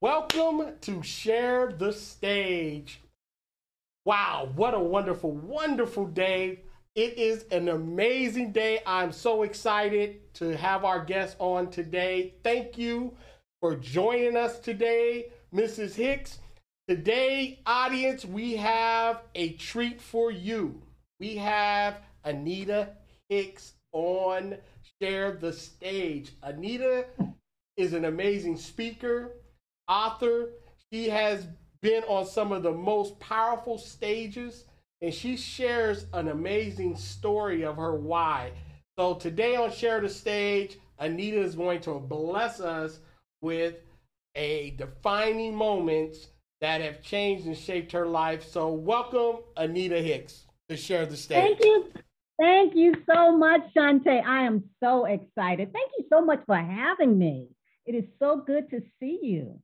Welcome to Share the Stage. Wow, what a wonderful, wonderful day. It is an amazing day. I'm so excited to have our guest on today. Thank you for joining us today, Mrs. Hicks. Today, audience, we have a treat for you. We have Anita Hicks on Share the Stage. Anita is an amazing speaker, author. She has been on some of the most powerful stages and she shares an amazing story of her why. So today on Share the Stage, Anita is going to bless us with a defining moments that have changed and shaped her life. So welcome Anita Hicks to share the stage. Thank you. Thank you so much, Shante. I am so excited. Thank you so much for having me. It is so good to see you.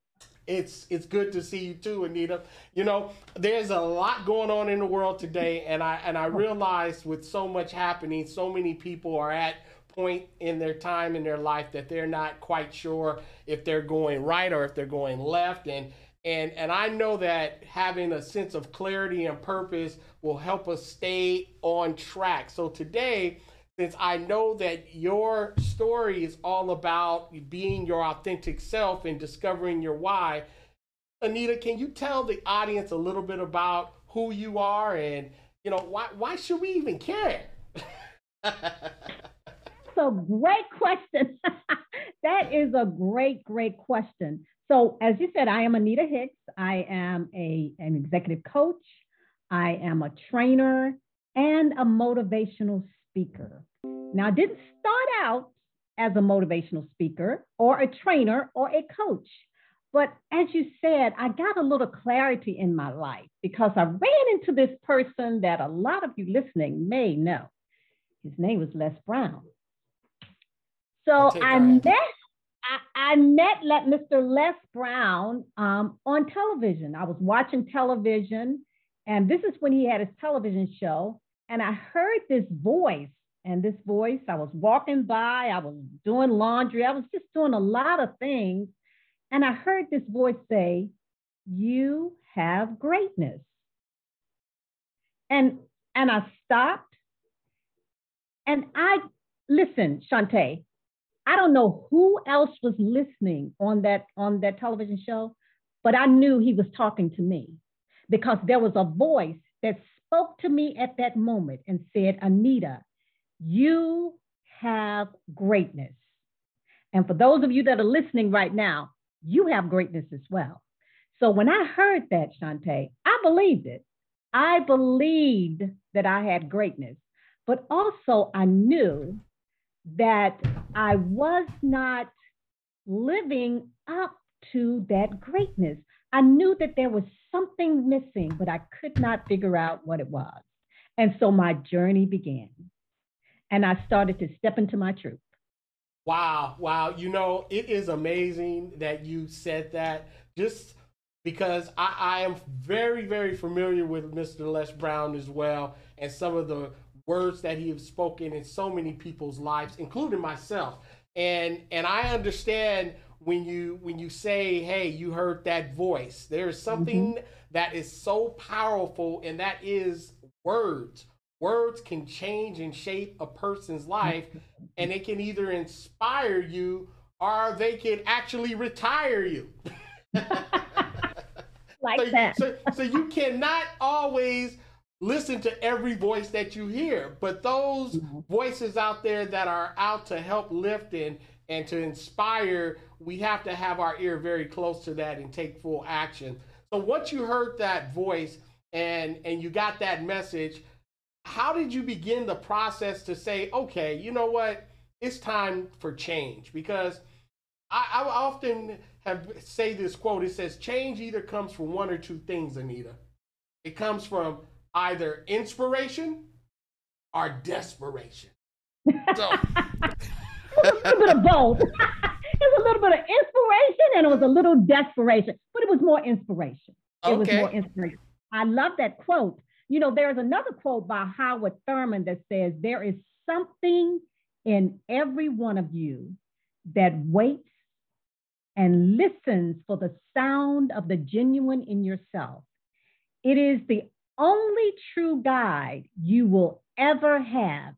It's it's good to see you too, Anita. You know, there's a lot going on in the world today, and I and I realize with so much happening, so many people are at point in their time in their life that they're not quite sure if they're going right or if they're going left and and and I know that having a sense of clarity and purpose will help us stay on track. So today, since I know that your story is all about being your authentic self and discovering your why, Anita, can you tell the audience a little bit about who you are and you know why why should we even care? A great question. that is a great, great question. So, as you said, I am Anita Hicks. I am a, an executive coach. I am a trainer and a motivational speaker. Now, I didn't start out as a motivational speaker or a trainer or a coach. But as you said, I got a little clarity in my life because I ran into this person that a lot of you listening may know. His name was Les Brown. So I met I, I, met let Mr. Les Brown um, on television. I was watching television, and this is when he had his television show. And I heard this voice, and this voice, I was walking by, I was doing laundry, I was just doing a lot of things. And I heard this voice say, You have greatness. And and I stopped and I listen, Shante, I don't know who else was listening on that on that television show, but I knew he was talking to me because there was a voice that spoke to me at that moment and said, "Anita, you have greatness." And for those of you that are listening right now, you have greatness as well. So when I heard that, Shante, I believed it. I believed that I had greatness, but also I knew that I was not living up to that greatness. I knew that there was something missing, but I could not figure out what it was. And so my journey began. And I started to step into my truth. Wow, wow. You know, it is amazing that you said that just because I, I am very, very familiar with Mr. Les Brown as well and some of the words that he has spoken in so many people's lives, including myself. And and I understand when you when you say, "Hey, you heard that voice." There is something mm-hmm. that is so powerful, and that is words. Words can change and shape a person's life, and it can either inspire you or they can actually retire you. like so, that. so, so you cannot always listen to every voice that you hear, but those mm-hmm. voices out there that are out to help lift and and to inspire, we have to have our ear very close to that and take full action. So once you heard that voice and and you got that message, how did you begin the process to say, okay, you know what, it's time for change? Because I, I often have say this quote. It says, "Change either comes from one or two things, Anita. It comes from either inspiration or desperation. So a little bit of both. it was a little bit of inspiration and it was a little desperation, but it was more inspiration. It was more inspiration. I love that quote. You know, there's another quote by Howard Thurman that says, There is something in every one of you that waits and listens for the sound of the genuine in yourself. It is the only true guide you will ever have.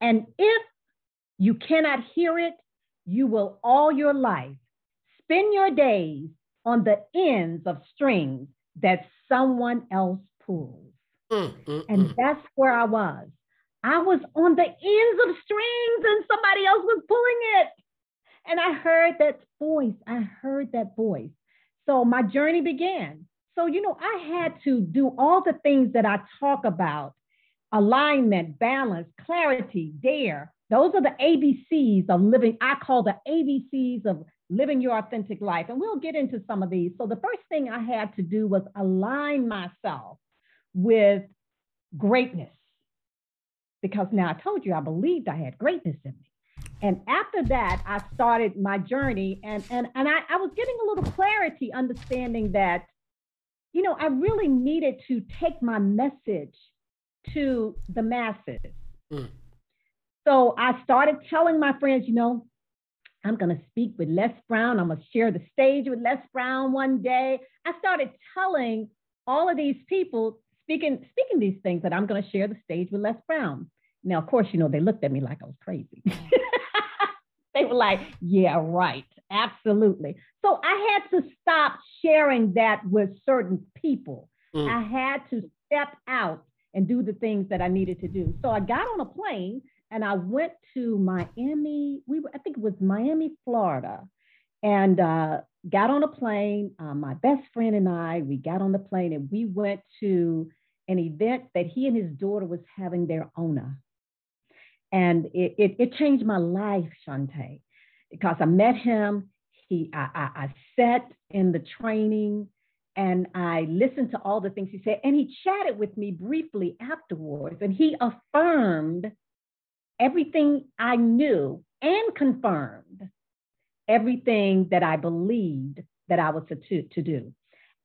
And if you cannot hear it, you will all your life spend your days on the ends of strings that someone else pulls. Mm, mm, and mm. that's where I was. I was on the ends of strings and somebody else was pulling it. And I heard that voice. I heard that voice. So my journey began. So, you know, I had to do all the things that I talk about alignment, balance, clarity, dare. Those are the ABCs of living. I call the ABCs of living your authentic life. And we'll get into some of these. So, the first thing I had to do was align myself with greatness. Because now I told you I believed I had greatness in me. And after that, I started my journey and, and, and I, I was getting a little clarity, understanding that, you know, I really needed to take my message to the masses. Mm. So I started telling my friends, you know, I'm going to speak with Les Brown. I'm going to share the stage with Les Brown one day. I started telling all of these people, speaking, speaking these things, that I'm going to share the stage with Les Brown. Now, of course, you know, they looked at me like I was crazy. they were like, yeah, right. Absolutely. So I had to stop sharing that with certain people. Mm. I had to step out and do the things that I needed to do. So I got on a plane and I went to Miami. We were, I think it was Miami, Florida, and uh, got on a plane. Uh, my best friend and I, we got on the plane and we went to an event that he and his daughter was having their owner. And it, it, it changed my life, Shantae, because I met him. He, I, I, I sat in the training and I listened to all the things he said. And he chatted with me briefly afterwards, and he affirmed everything I knew and confirmed everything that I believed that I was to, to do.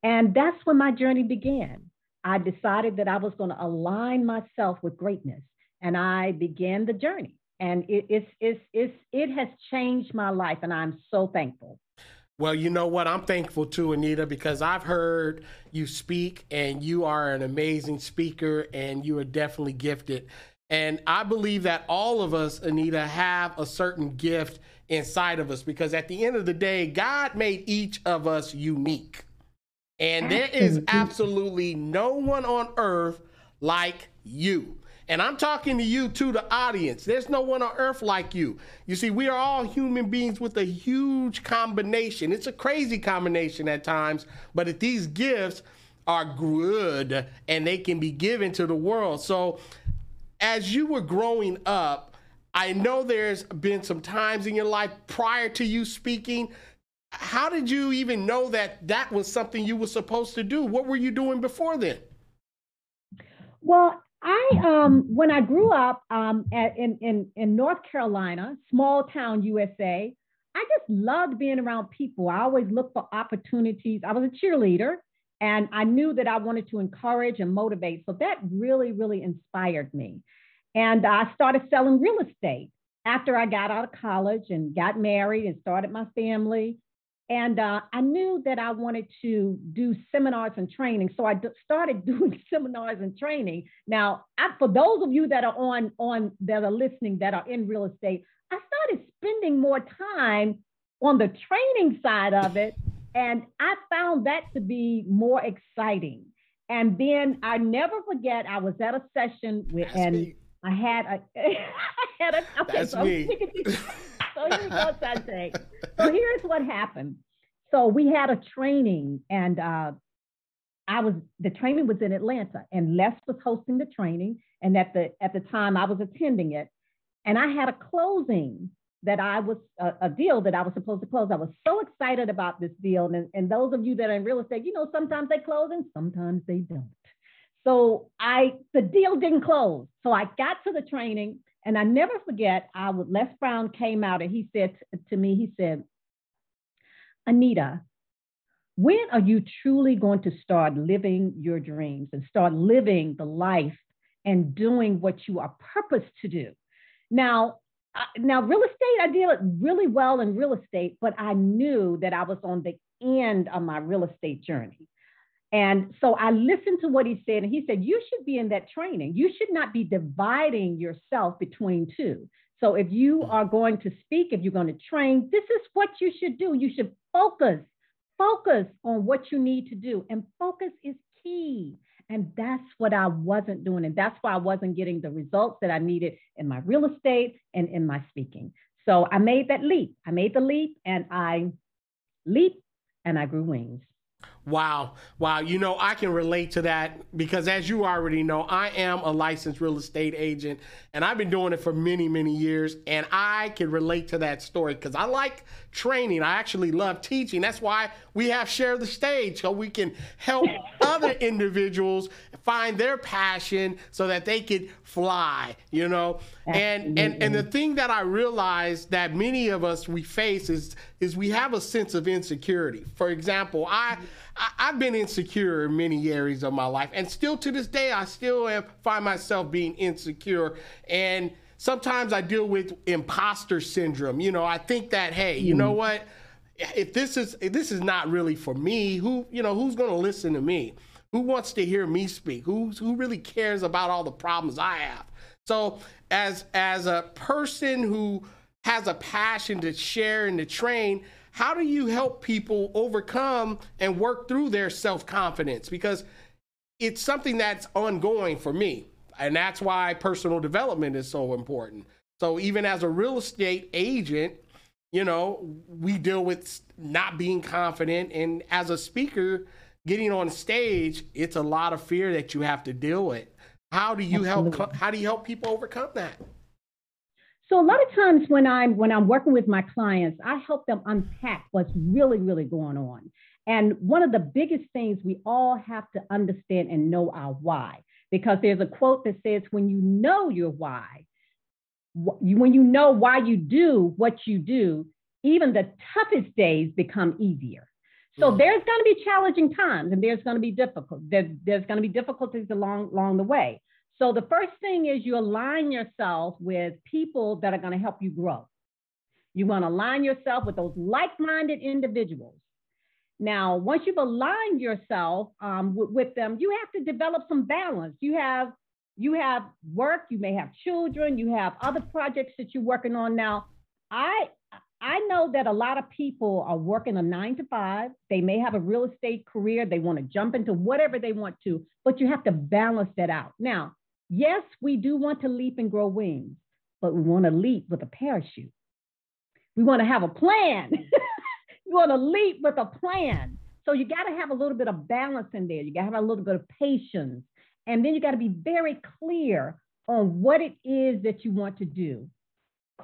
And that's when my journey began. I decided that I was going to align myself with greatness and I began the journey. And it, it's, it's, it's, it has changed my life, and I'm so thankful. Well, you know what? I'm thankful too, Anita, because I've heard you speak, and you are an amazing speaker, and you are definitely gifted. And I believe that all of us, Anita, have a certain gift inside of us because at the end of the day, God made each of us unique. And there is absolutely no one on earth like you. And I'm talking to you, to the audience. There's no one on earth like you. You see, we are all human beings with a huge combination. It's a crazy combination at times, but if these gifts are good and they can be given to the world. So, as you were growing up, I know there's been some times in your life prior to you speaking. How did you even know that that was something you were supposed to do? What were you doing before then? Well, I um when I grew up um at, in in in North Carolina, small town USA, I just loved being around people. I always looked for opportunities. I was a cheerleader and I knew that I wanted to encourage and motivate. So that really really inspired me. And I started selling real estate after I got out of college and got married and started my family. And uh, I knew that I wanted to do seminars and training. So I d- started doing seminars and training. Now, I, for those of you that are on, on that are listening that are in real estate, I started spending more time on the training side of it. And I found that to be more exciting. And then I never forget, I was at a session with, That's and me. I had a, I had a, okay, That's so me. so here's what I say. So here's what happened. So we had a training, and uh, I was the training was in Atlanta, and Les was hosting the training, and at the at the time I was attending it, and I had a closing that I was a, a, deal that I was supposed to close. I was so excited about this deal, and and those of you that are in real estate, you know, sometimes they close and sometimes they don't. So I the deal didn't close. So I got to the training and I never forget, I would Les Brown came out and he said to me, he said, Anita, when are you truly going to start living your dreams and start living the life and doing what you are purposed to do? Now, I, now real estate, I did it really well in real estate, but I knew that I was on the end of my real estate journey. And so I listened to what he said, and he said, You should be in that training. You should not be dividing yourself between two. So if you are going to speak, if you're going to train, this is what you should do. You should focus, focus on what you need to do. And focus is key. And that's what I wasn't doing. And that's why I wasn't getting the results that I needed in my real estate and in my speaking. So I made that leap. I made the leap and I leaped and I grew wings. Wow. Wow. You know, I can relate to that because as you already know, I am a licensed real estate agent and I've been doing it for many, many years. And I can relate to that story because I like training. I actually love teaching. That's why we have Share the Stage so we can help other individuals find their passion so that they could fly, you know? And and and the thing that I realized that many of us we face is is we have a sense of insecurity. For example, I I, have been insecure in many areas of my life, and still to this day, I still have, find myself being insecure. And sometimes I deal with imposter syndrome. You know, I think that, hey, you know mm. what? If this is if this is not really for me, who you know who's going to listen to me? Who wants to hear me speak? Who's who really cares about all the problems I have? So as as a person who has a passion to share and to train, how do you help people overcome and work through their self confidence? Because it's something that's ongoing for me. And that's why personal development is so important. So, even as a real estate agent, you know, we deal with not being confident. And as a speaker, getting on stage, it's a lot of fear that you have to deal with. How do you help? How do you help people overcome that? So a lot of times when I'm when I'm working with my clients, I help them unpack what's really really going on. And one of the biggest things we all have to understand and know our why, because there's a quote that says, "When you know your why, when you know why you do what you do, even the toughest days become easier." So mm. there's going to be challenging times, and there's going to be difficult. There, there's going to be difficulties along along the way. So the first thing is you align yourself with people that are going to help you grow. You want to align yourself with those like-minded individuals. Now, once you've aligned yourself um, with, with them, you have to develop some balance. You have you have work, you may have children, you have other projects that you're working on. Now, I I know that a lot of people are working a nine to five. They may have a real estate career. They want to jump into whatever they want to, but you have to balance that out. Now, Yes, we do want to leap and grow wings, but we want to leap with a parachute. We want to have a plan. you want to leap with a plan. So you got to have a little bit of balance in there. You got to have a little bit of patience. And then you got to be very clear on what it is that you want to do.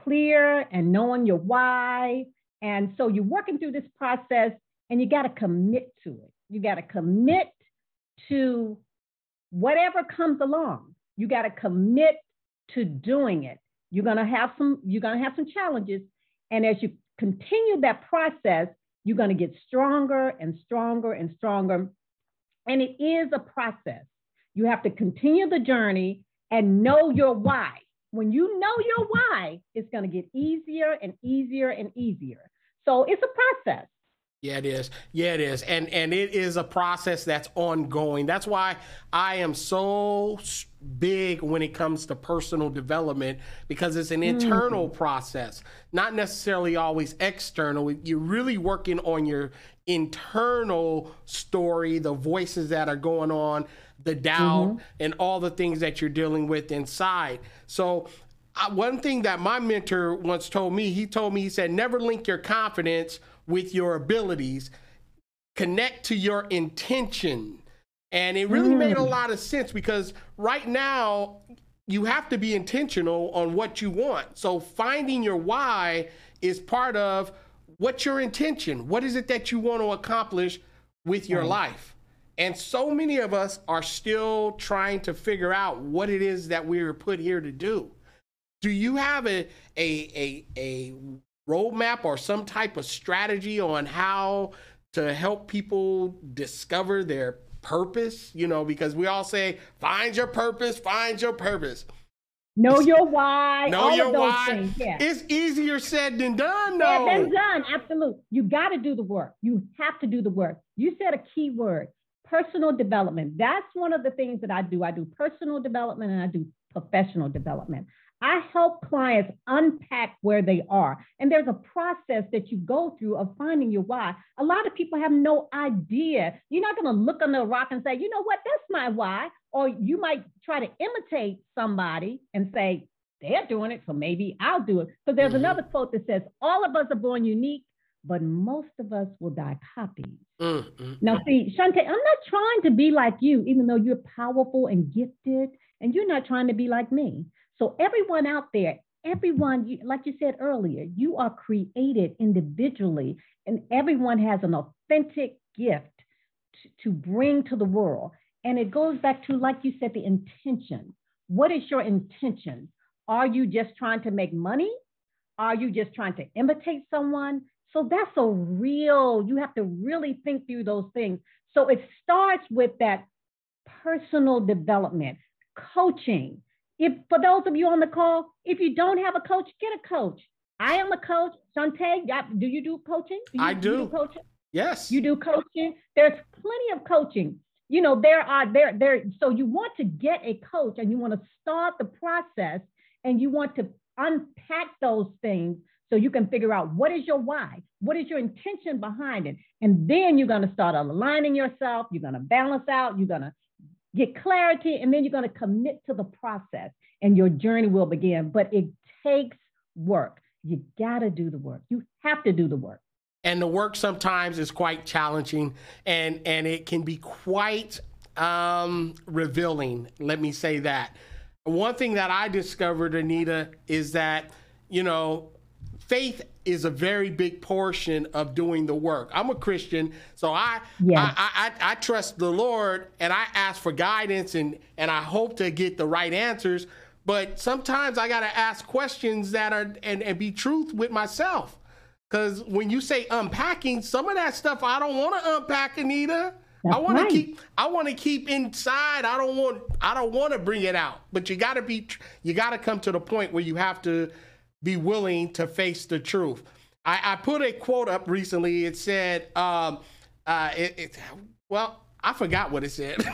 Clear and knowing your why. And so you're working through this process and you got to commit to it. You got to commit to whatever comes along. You got to commit to doing it. You're going to have some you're going to have some challenges and as you continue that process, you're going to get stronger and stronger and stronger. And it is a process. You have to continue the journey and know your why. When you know your why, it's going to get easier and easier and easier. So it's a process. Yeah, it is. Yeah, it is. And and it is a process that's ongoing. That's why I am so big when it comes to personal development because it's an internal mm. process, not necessarily always external. You're really working on your internal story, the voices that are going on, the doubt, mm-hmm. and all the things that you're dealing with inside. So uh, one thing that my mentor once told me, he told me, he said, never link your confidence with your abilities, connect to your intention. And it really mm. made a mm. lot of sense because right now you have to be intentional on what you want. So finding your why is part of what's your intention? What is it that you want to accomplish with your right. life? And so many of us are still trying to figure out what it is that we were put here to do. Do you have a a a, a roadmap or some type of strategy on how to help people discover their purpose? You know, because we all say, find your purpose, find your purpose. Know your why. Know your why. Yeah. It's easier said than done, though. Yeah, than done. Absolutely. You got to do the work. You have to do the work. You said a key word personal development. That's one of the things that I do. I do personal development and I do professional development. I help clients unpack where they are. And there's a process that you go through of finding your why. A lot of people have no idea. You're not going to look under a rock and say, you know what, that's my why. Or you might try to imitate somebody and say, they're doing it, so maybe I'll do it. So there's mm-hmm. another quote that says, all of us are born unique, but most of us will die copies. Mm-hmm. Now, see, Shante, I'm not trying to be like you, even though you're powerful and gifted, and you're not trying to be like me. So, everyone out there, everyone, like you said earlier, you are created individually, and everyone has an authentic gift to, bring to the world. And it goes back to, like you said, the intention. What is your intention? Are you just trying to make money? Are you just trying to imitate someone? So that's a real, you have to really think through those things. So it starts with that personal development, coaching. If for those of you on the call, if you don't have a coach, get a coach. I am a coach. Shante, do you do coaching? Do you, I do. do coaching? Yes. You do coaching. There's plenty of coaching. You know, there are there there. So you want to get a coach and you want to start the process and you want to unpack those things so you can figure out what is your why, what is your intention behind it. And then you're going to start aligning yourself, you're going to balance out, you're going to get clarity, and then you're going to commit to the process and your journey will begin. But it takes work. You got to do the work. You have to do the work. And the work sometimes is quite challenging and, and it can be quite um, revealing. Let me say that. One thing that I discovered, Anita, is that, you know, faith is a very big portion of doing the work. I'm a Christian, so I, yes. I, I, I, trust the Lord and I ask for guidance and, and I hope to get the right answers. But sometimes I got to ask questions that are and, and be truth with myself. Because when you say unpacking, some of that stuff I don't want to unpack, Anita. That's I want right. to keep I want to keep inside. I don't want I don't want to bring it out. But you got to be you got to come to the point where you have to be willing to face the truth. I, I put a quote up recently. It said, um, uh, it, it, well, I forgot what it said. go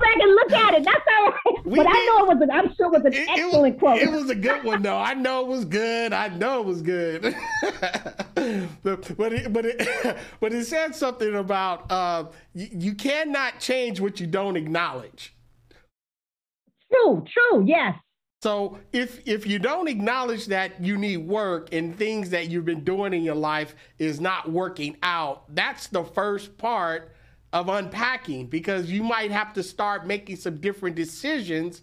back and look at it. That's all right. We but did, I know it was an, I'm sure it was an it, excellent it was, quote. It was a good one, though. I know it was good. I know it was good. but but it, but it, but it said something about uh, you, you cannot change what you don't acknowledge. True, true, yes. So if if you don't acknowledge that you need work and things that you've been doing in your life is not working out, that's the first part of unpacking because you might have to start making some different decisions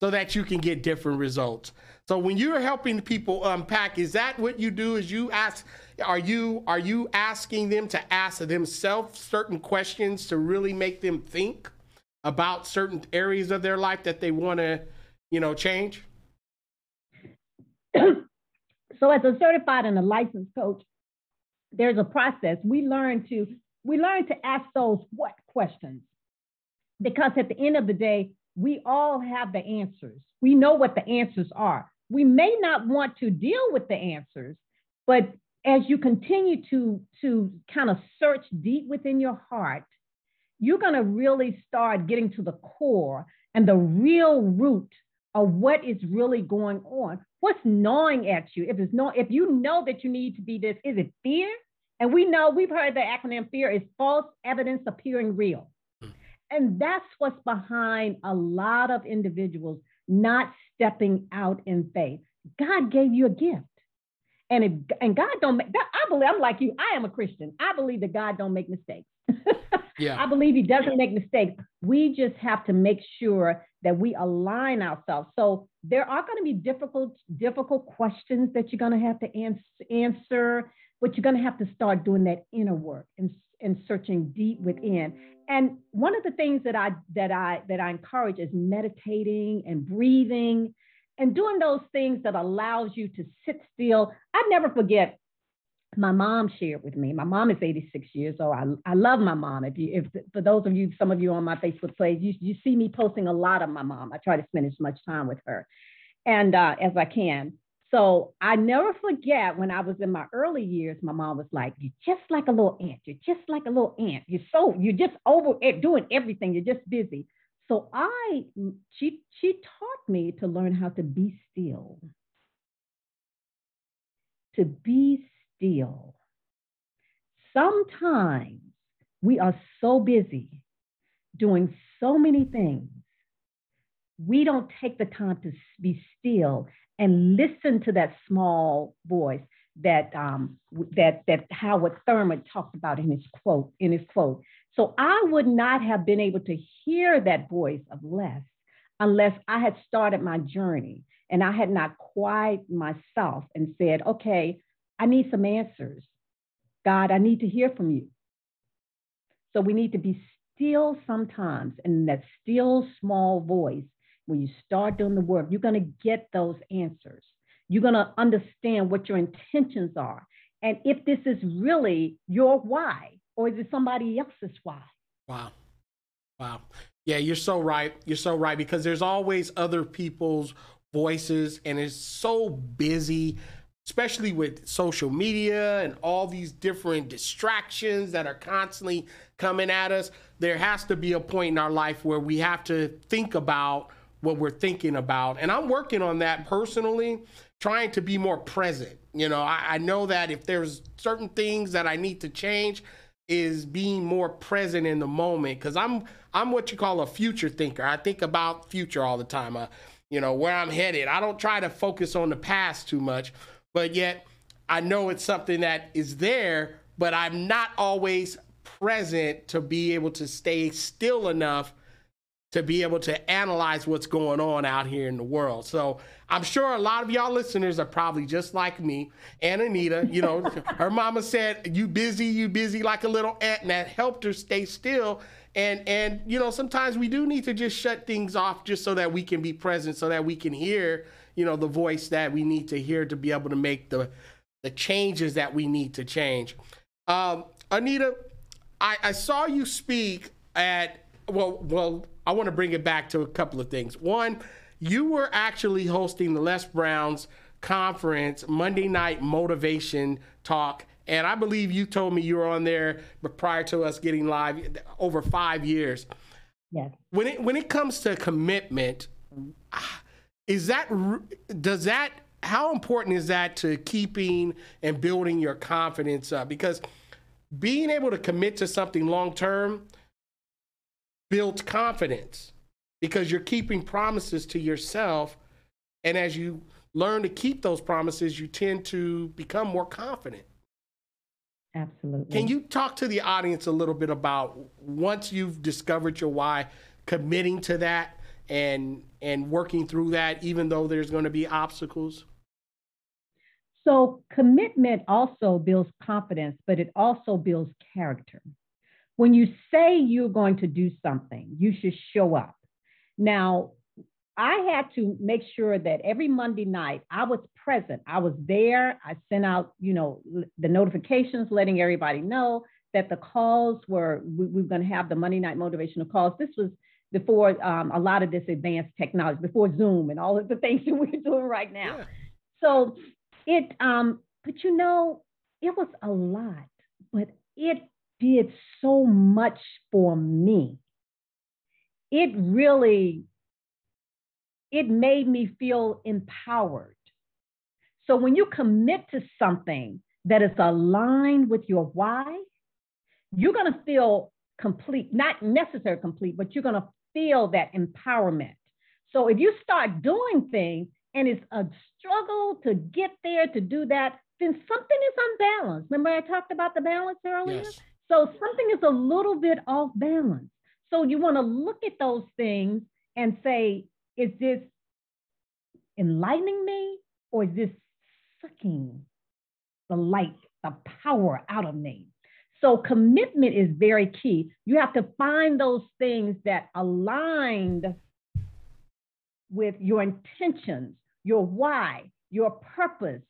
so that you can get different results. So when you're helping people unpack, is that what you do? Is you ask are you are you asking them to ask themselves certain questions to really make them think about certain areas of their life that they want to you know, change? so as a certified and a licensed coach, there's a process. We learn to we learn to ask those what questions. Because at the end of the day, we all have the answers. We know what the answers are. We may not want to deal with the answers, but as you continue to, to kind of search deep within your heart, you're going to really start getting to the core and the real root of what is really going on. What's gnawing at you? If it's no, if you know that you need to be this, is it fear? And we know we've heard the acronym fear is false evidence appearing real. Hmm. And that's what's behind a lot of individuals not stepping out in faith. God gave you a gift. And if and God don't make that, I believe I'm like you, I am a Christian. I believe that God don't make mistakes. yeah. I believe he doesn't make mistakes. We just have to make sure that we align ourselves. So there are going to be difficult, difficult questions that you're going to have to answer, but you're going to have to start doing that inner work and, and searching deep within. And one of the things that I that I that I encourage is meditating and breathing and doing those things that allows you to sit still. I never forget my mom shared with me. My mom is 86 years old. I, I love my mom. If you, if for those of you, some of you on my Facebook page, you, you see me posting a lot of my mom. I try to spend as much time with her, and uh, as I can. So I never forget when I was in my early years, my mom was like, "You're just like a little ant. You're just like a little ant. You're so you're just over doing everything. You're just busy." So I she she taught me to learn how to be still. To be still. Sometimes we are so busy doing so many things, we don't take the time to be still and listen to that small voice that um, that that Howard Thurman talked about in his quote in his quote. So I would not have been able to hear that voice of Les unless I had started my journey and I had not quieted myself and said, okay, I need some answers. God, I need to hear from you. So we need to be still sometimes. And that still small voice, when you start doing the work, you're going to get those answers. You're going to understand what your intentions are. And if this is really your why, or is it somebody else's why? Wow. Wow. Yeah, you're so right. You're so right because there's always other people's voices and it's so busy especially with social media and all these different distractions that are constantly coming at us, there has to be a point in our life where we have to think about what we're thinking about. And I'm working on that personally, trying to be more present. You know, I, I know that if there's certain things that I need to change, is being more present in the moment because I'm I'm what you call a future thinker. I think about future all the time. You know where I'm headed. I don't try to focus on the past too much but yet I know it's something that is there, but I'm not always present to be able to stay still enough to be able to analyze what's going on out here in the world. So I'm sure a lot of y'all listeners are probably just like me and Anita. You know, her mama said, "You busy, you busy like a little ant," and that helped her stay still. And and you know, sometimes we do need to just shut things off just so that we can be present, so that we can hear you know, the voice that we need to hear to be able to make the the changes that we need to change. Um, Anita, I, I saw you speak at well, well, I want to bring it back to a couple of things. One, you were actually hosting the Les Brown's conference Monday night motivation talk and I believe you told me you were on there prior to us getting live over five years. Yes. When it when it comes to commitment, is that does that how important is that to keeping and building your confidence up? Because being able to commit to something long term builds confidence because you're keeping promises to yourself. And as you learn to keep those promises you tend to become more confident. Absolutely. Can you talk to the audience a little bit about once you've discovered your why committing to that and and working through that even though there's going to be obstacles? So commitment also builds confidence but it also builds character. When you say you're going to do something you should show up. Now i had to make sure that every monday night i was present. I was there. I sent out you know the notifications letting everybody know that the calls were we, we were going to have the monday night motivational calls. This was before um, a lot of this advanced technology, before Zoom and all of the things that we're doing right now. Yeah. So it, um, but you know, it was a lot, but it did so much for me. It really, it made me feel empowered. So when you commit to something that is aligned with your why, you're going to feel complete, not necessarily complete, but you're going to feel that empowerment. So if you start doing things and it's a struggle to get there to do that, then something is unbalanced. Remember, I talked about the balance earlier? Yes. So something is a little bit off balance. So you want to look at those things and say, is this enlightening me or is this sucking the light, the power out of me? So commitment is very key. You have to find those things that aligned with your intentions, your why, your purpose.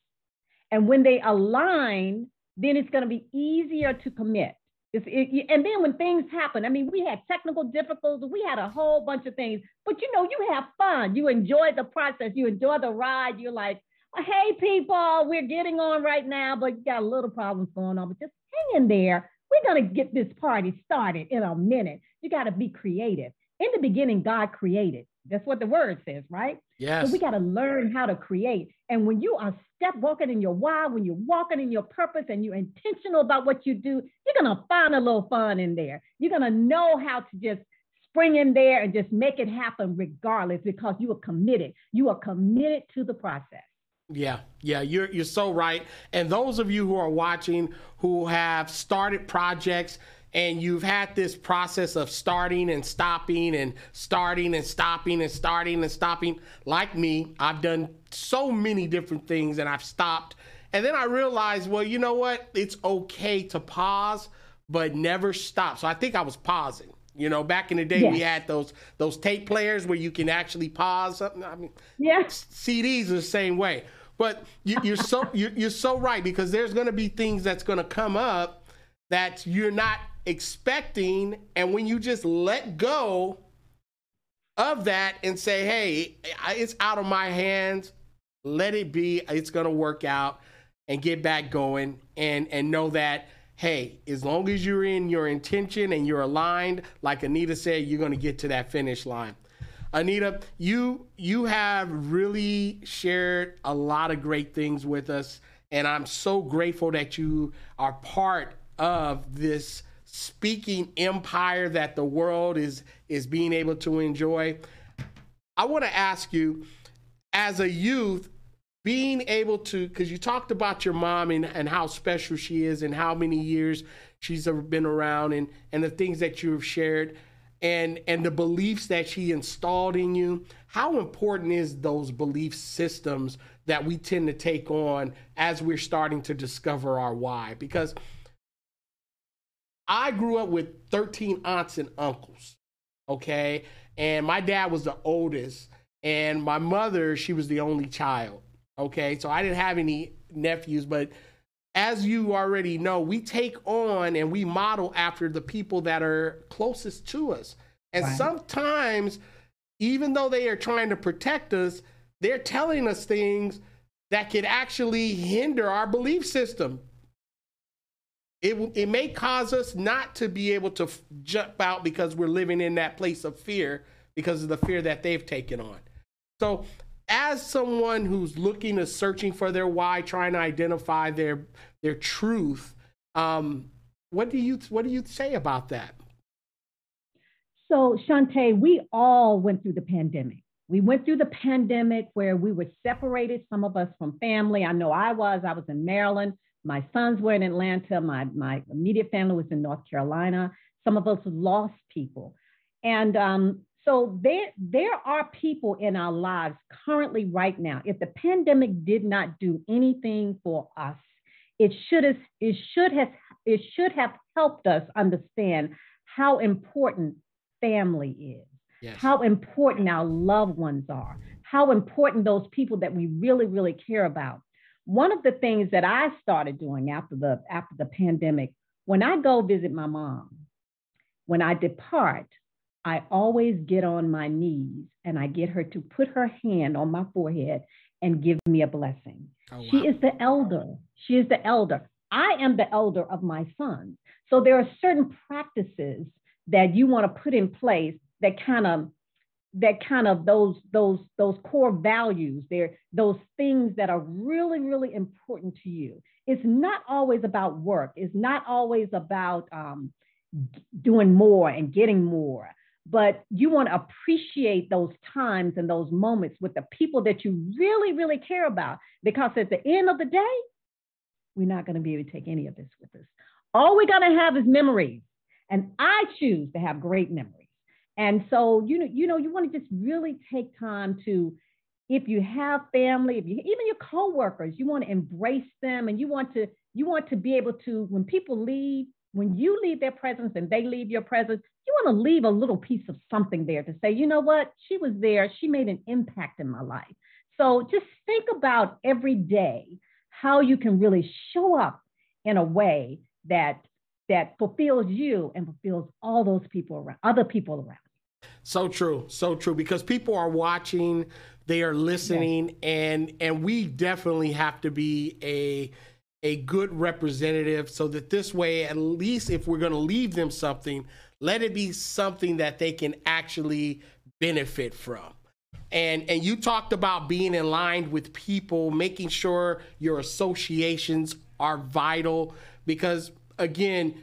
And when they align, then it's going to be easier to commit. It, and then when things happen, I mean, we had technical difficulties, we had a whole bunch of things, but you know, you have fun. You enjoy the process, you enjoy the ride. You're like, hey, people, we're getting on right now, but you got a little problems going on, but just hang in there. We're going to get this party started in a minute. You got to be creative. In the beginning, God created. That's what the word says, right? Yes. So we got to learn how to create. And when you are step walking in your why, when you're walking in your purpose and you're intentional about what you do, you're going to find a little fun in there. You're going to know how to just spring in there and just make it happen regardless because you are committed. You are committed to the process. Yeah, yeah, you're you're so right. And those of you who are watching who have started projects and you've had this process of starting and stopping and starting and stopping and starting and stopping like me i've done so many different things and i've stopped. And then i realized well you know what? It's okay to pause but never stop. So i think i was pausing. You know back in the day yes. we had those those tape players where you can actually pause something. I mean yeah. Cds are the same way but you, are so you're, you're so right because there's going to be things that's going to come up that you're not expecting. And when you just let go of that and say, hey, it's out of my hands, let it be, it's going to work out and get back going and, and know that, hey, as long as you're in your intention and you're aligned, like Anita said, you're going to get to that finish line. Anita, you you have really shared a lot of great things with us, and I'm so grateful that you are part of this speaking empire that the world is is being able to enjoy. I want to ask you, as a youth, being able to because you talked about your mom and, and how special she is and how many years she's been around and and the things that you have shared and and the beliefs that she installed in you how important is those belief systems that we tend to take on as we're starting to discover our why because I grew up with 13 aunts and uncles, okay? And my dad was the oldest, and my mother, she was the only child, okay? So I didn't have any nephews, but as you already know, we take on and we model after the people that are closest to us. And right. sometimes, even though they are trying to protect us, they're telling us things that could actually hinder our belief system it, it may cause us not to be able to f- jump out because we're living in that place of fear because of the fear that they've taken on. So, as someone who's looking to searching for their why, trying to identify their their truth, um, what do you what do you say about that? So, Shante, we all went through the pandemic. We went through the pandemic where we were separated, some of us from family. I know I was. I was in Maryland. My sons were in Atlanta. My, my immediate family was in North Carolina. Some of us lost people. And um, so there, there are people in our lives currently right now. If the pandemic did not do anything for us, it should have, it should have, it should have helped us understand how important family is, yes. how important our loved ones are, how important those people that we really, really care about one of the things that I started doing after the after the pandemic, when I go visit my mom, when I depart, I always get on my knees and I get her to put her hand on my forehead and give me a blessing. Oh, wow. She is the elder. She is the elder. I am the elder of my sons. So there are certain practices that you want to put in place that kind of that kind of those those those core values there those things that are really really important to you it's not always about work it's not always about um, doing more and getting more but you want to appreciate those times and those moments with the people that you really really care about because at the end of the day we're not going to be able to take any of this with us. All we're going to have is memories and i choose to have great memories. And so, you know, you know, you want to just really take time to, if you have family, if you even your coworkers, you want to embrace them and you want to, you want to be able to, when people leave, when you leave their presence and they leave your presence, you want to leave a little piece of something there to say, you know what, she was there, she made an impact in my life. So just think about every day how you can really show up in a way that that fulfills you and fulfills all those people around other people around. So true. So true. Because people are watching they are listening yes. and and we definitely have to be a a good representative so that this way at least if we're going to leave them something let it be something that they can actually benefit from and and you talked about being in line with people making sure your associations are vital because again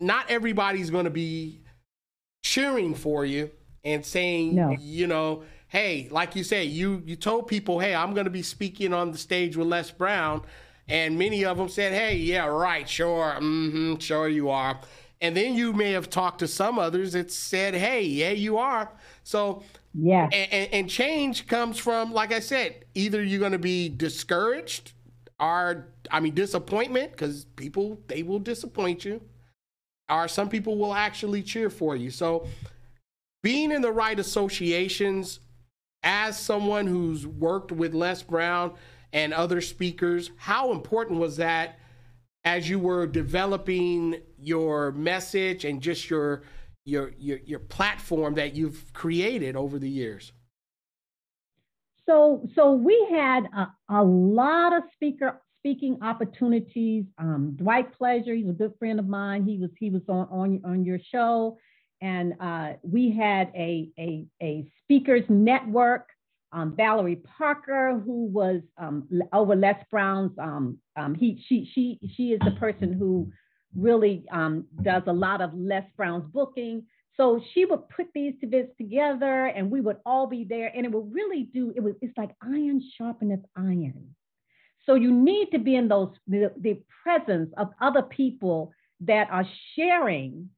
not everybody's going to be cheering for you and saying no. you know hey like you said you you told people hey i'm going to be speaking on the stage with les brown and many of them said hey yeah right sure mm-hmm, sure you are and then you may have talked to some others that said hey yeah you are so yeah. And, and, change comes from, like I said, either you're going to be discouraged or, I mean, disappointment, because people, they will disappoint you, or some people will actually cheer for you. So being in the right associations, as someone who's worked with Les Brown and other speakers, how important was that as you were developing your message and just your your your your platform that you've created over the years? So so we had a, a lot of speaker speaking opportunities. Um, Dwight Pleasure, he's a good friend of mine. He was he was on on, on your show, and uh, we had a a, a speakers network. Um, Valerie Parker, who was um, over Les Brown's, um, um, he she she she is the person who really um, does a lot of Les Brown's booking. So she would put these events together and we would all be there and it would really do, it was, it's like iron sharpeneth iron. So you need to be in those, the, the presence of other people that are sharing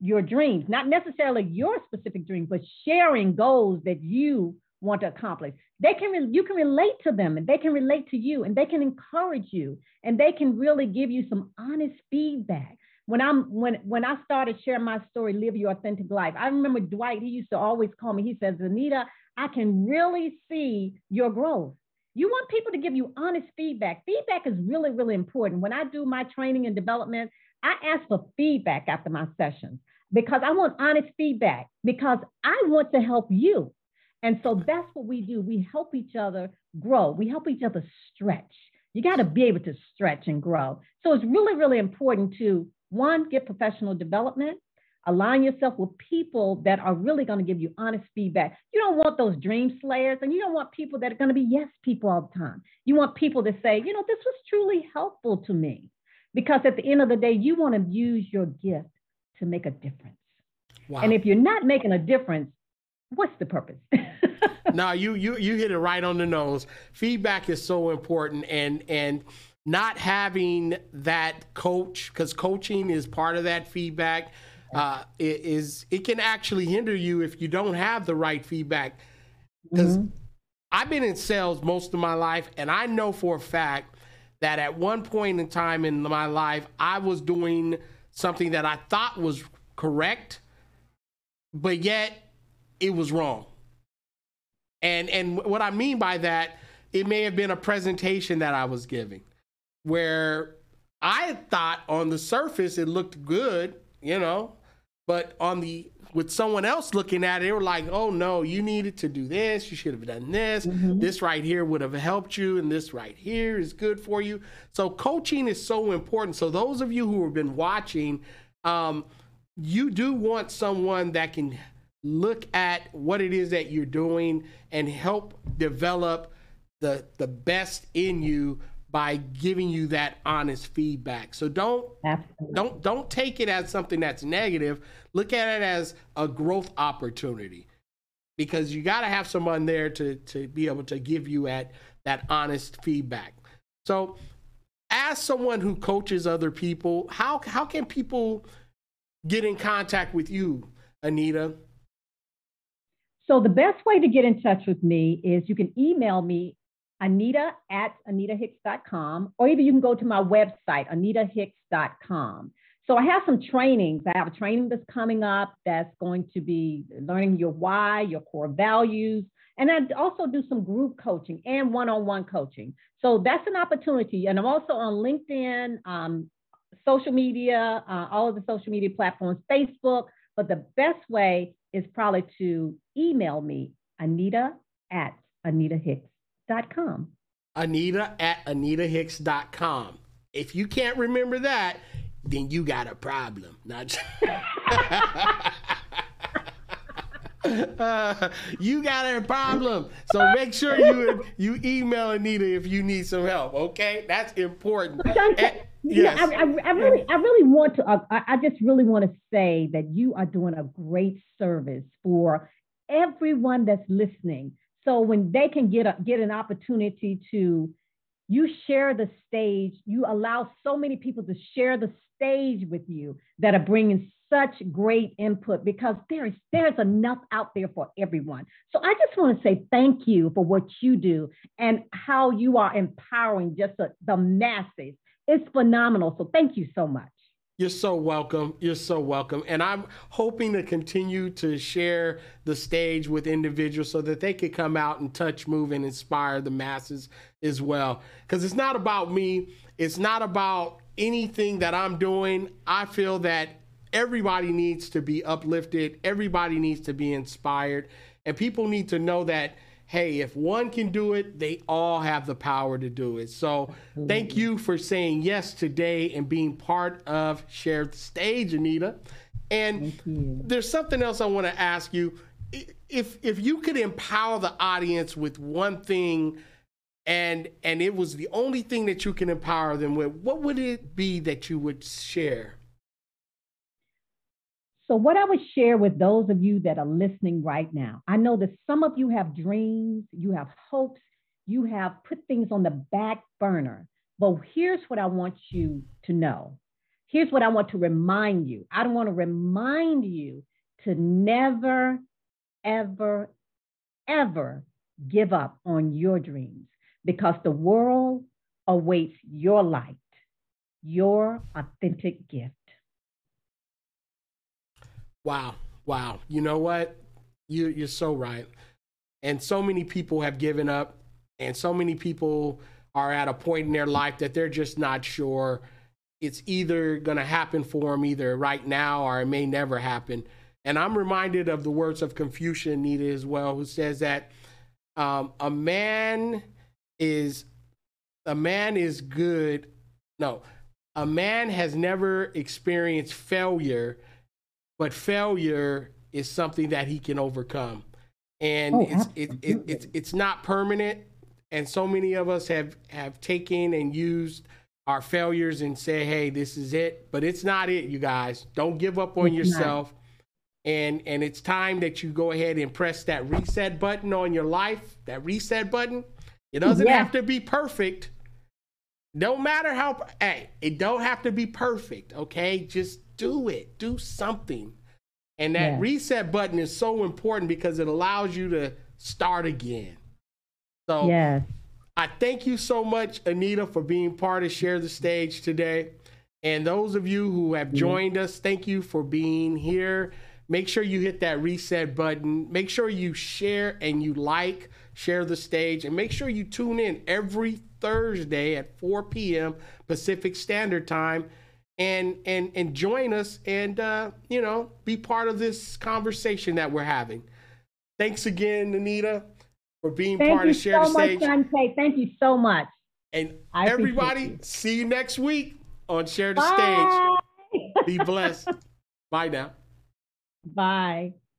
your dreams, not necessarily your specific dreams, but sharing goals that you want to accomplish. They can re- you can relate to them and they can relate to you and they can encourage you and they can really give you some honest feedback. When I'm when when I started sharing my story, live your authentic life. I remember Dwight, he used to always call me. He says, Anita, I can really see your growth. You want people to give you honest feedback. Feedback is really, really important. When I do my training and development, I ask for feedback after my sessions because I want honest feedback because I want to help you. And so that's what we do. We help each other grow. We help each other stretch. You got to be able to stretch and grow. So it's really, really important to one, get professional development, align yourself with people that are really going to give you honest feedback. You don't want those dream slayers, and you don't want people that are going to be yes people all the time. You want people to say, you know, this was truly helpful to me. Because at the end of the day, you want to use your gift to make a difference. Wow. And if you're not making a difference, what's the purpose? no, you you you hit it right on the nose. Feedback is so important and and not having that coach because coaching is part of that feedback uh, is it can actually hinder you if you don't have the right feedback because mm-hmm. I've been in sales most of my life and I know for a fact that at one point in time in my life I was doing something that I thought was correct but yet it was wrong. And and what I mean by that, it may have been a presentation that I was giving where I thought on the surface it looked good, you know, but on the with someone else looking at it, they were like, "Oh no, you needed to do this. You should have done this. Mm-hmm. This right here would have helped you, and this right here is good for you." So coaching is so important. So those of you who have been watching, um, you do want someone that can look at what it is that you're doing and help develop the the best in you by giving you that honest feedback. So don't Absolutely. don't don't take it as something that's negative. Look at it as a growth opportunity. Because you got to have someone there to to be able to give you at that honest feedback. So as someone who coaches other people, how how can people get in contact with you, Anita? So the best way to get in touch with me is you can email me, Anita at AnitaHicks.com, or either you can go to my website, AnitaHicks.com. So I have some trainings. I have a training that's coming up that's going to be learning your why, your core values, And I also do some group coaching and one on one coaching. So that's an opportunity. And I'm also on LinkedIn, um, social media, uh, all of the social media platforms, Facebook. But the best way is probably to email me, Anita at AnitaHicks.com. Anita at AnitaHicks.com. If you can't remember that, then you got a problem. Not uh, you got a problem. So make sure you you email Anita if you need some help. Okay, that's important. And, yes. I, I, I, really, I really want to. Uh, I just really want to say that you are doing a great service for everyone that's listening. So when they can get a, get an opportunity to, you share the stage. You allow so many people to share the stage with you that are bringing such great input because there's there's enough out there for everyone. So I just want to say thank you for what you do and how you are empowering just the, the masses. It's phenomenal. So thank you so much. You're so welcome. You're so welcome. And I'm hoping to continue to share the stage with individuals so that they could come out and touch, move, and inspire the masses as well. Because it's not about me, it's not about anything that I'm doing. I feel that everybody needs to be uplifted, everybody needs to be inspired, and people need to know that hey, if one can do it, they all have the power to do it. So thank you for saying yes today and being part of Share the Stage, Anita. And there's something else I want to ask you. If if you could empower the audience with one thing and and it was the only thing that you can empower them with, what would it be that you would share? So, what I would share with those of you that are listening right now, I know that some of you have dreams, you have hopes, you have put things on the back burner. But here's what I want you to know. Here's what I want to remind you. I don't want to remind you to never, ever, ever give up on your dreams because the world awaits your light, your authentic gift. Wow. Wow. You know what? You you're so right. And so many people have given up and so many people are at a point in their life that they're just not sure it's either going to happen for them either right now or it may never happen. And I'm reminded of the words of Confucius Anita as well, who says that um, a man is a man is good. No, a man has never experienced failure but failure is something that he can overcome. And oh, it's it, it, it's it's not permanent. And so many of us have have taken and used our failures and say hey this is it. But it's not it you guys. Don't give up on it's yourself. Not. and and it's time that you go ahead and press that reset button on your life that reset button. It doesn't yeah. have to be perfect. No matter how hey it don't have to be perfect okay? Just do it. Do something. And that yeah. reset button is so important because it allows you to start again. So yeah. I thank you so much, Anita, for being part of Share the Stage today. And those of you who have joined us, thank you for being here. Make sure you hit that reset button. Make sure you share and you like, share the stage, and make sure you tune in every Thursday at 4 p.m. Pacific Standard Time and and and join us and uh, you know be part of this conversation that we're having. Thanks again, Anita, for being Thank part of Share so the Stage. Much, Thank you so much. And I everybody, you. see you next week on Share the Bye. Stage. Be blessed. Bye now. Bye.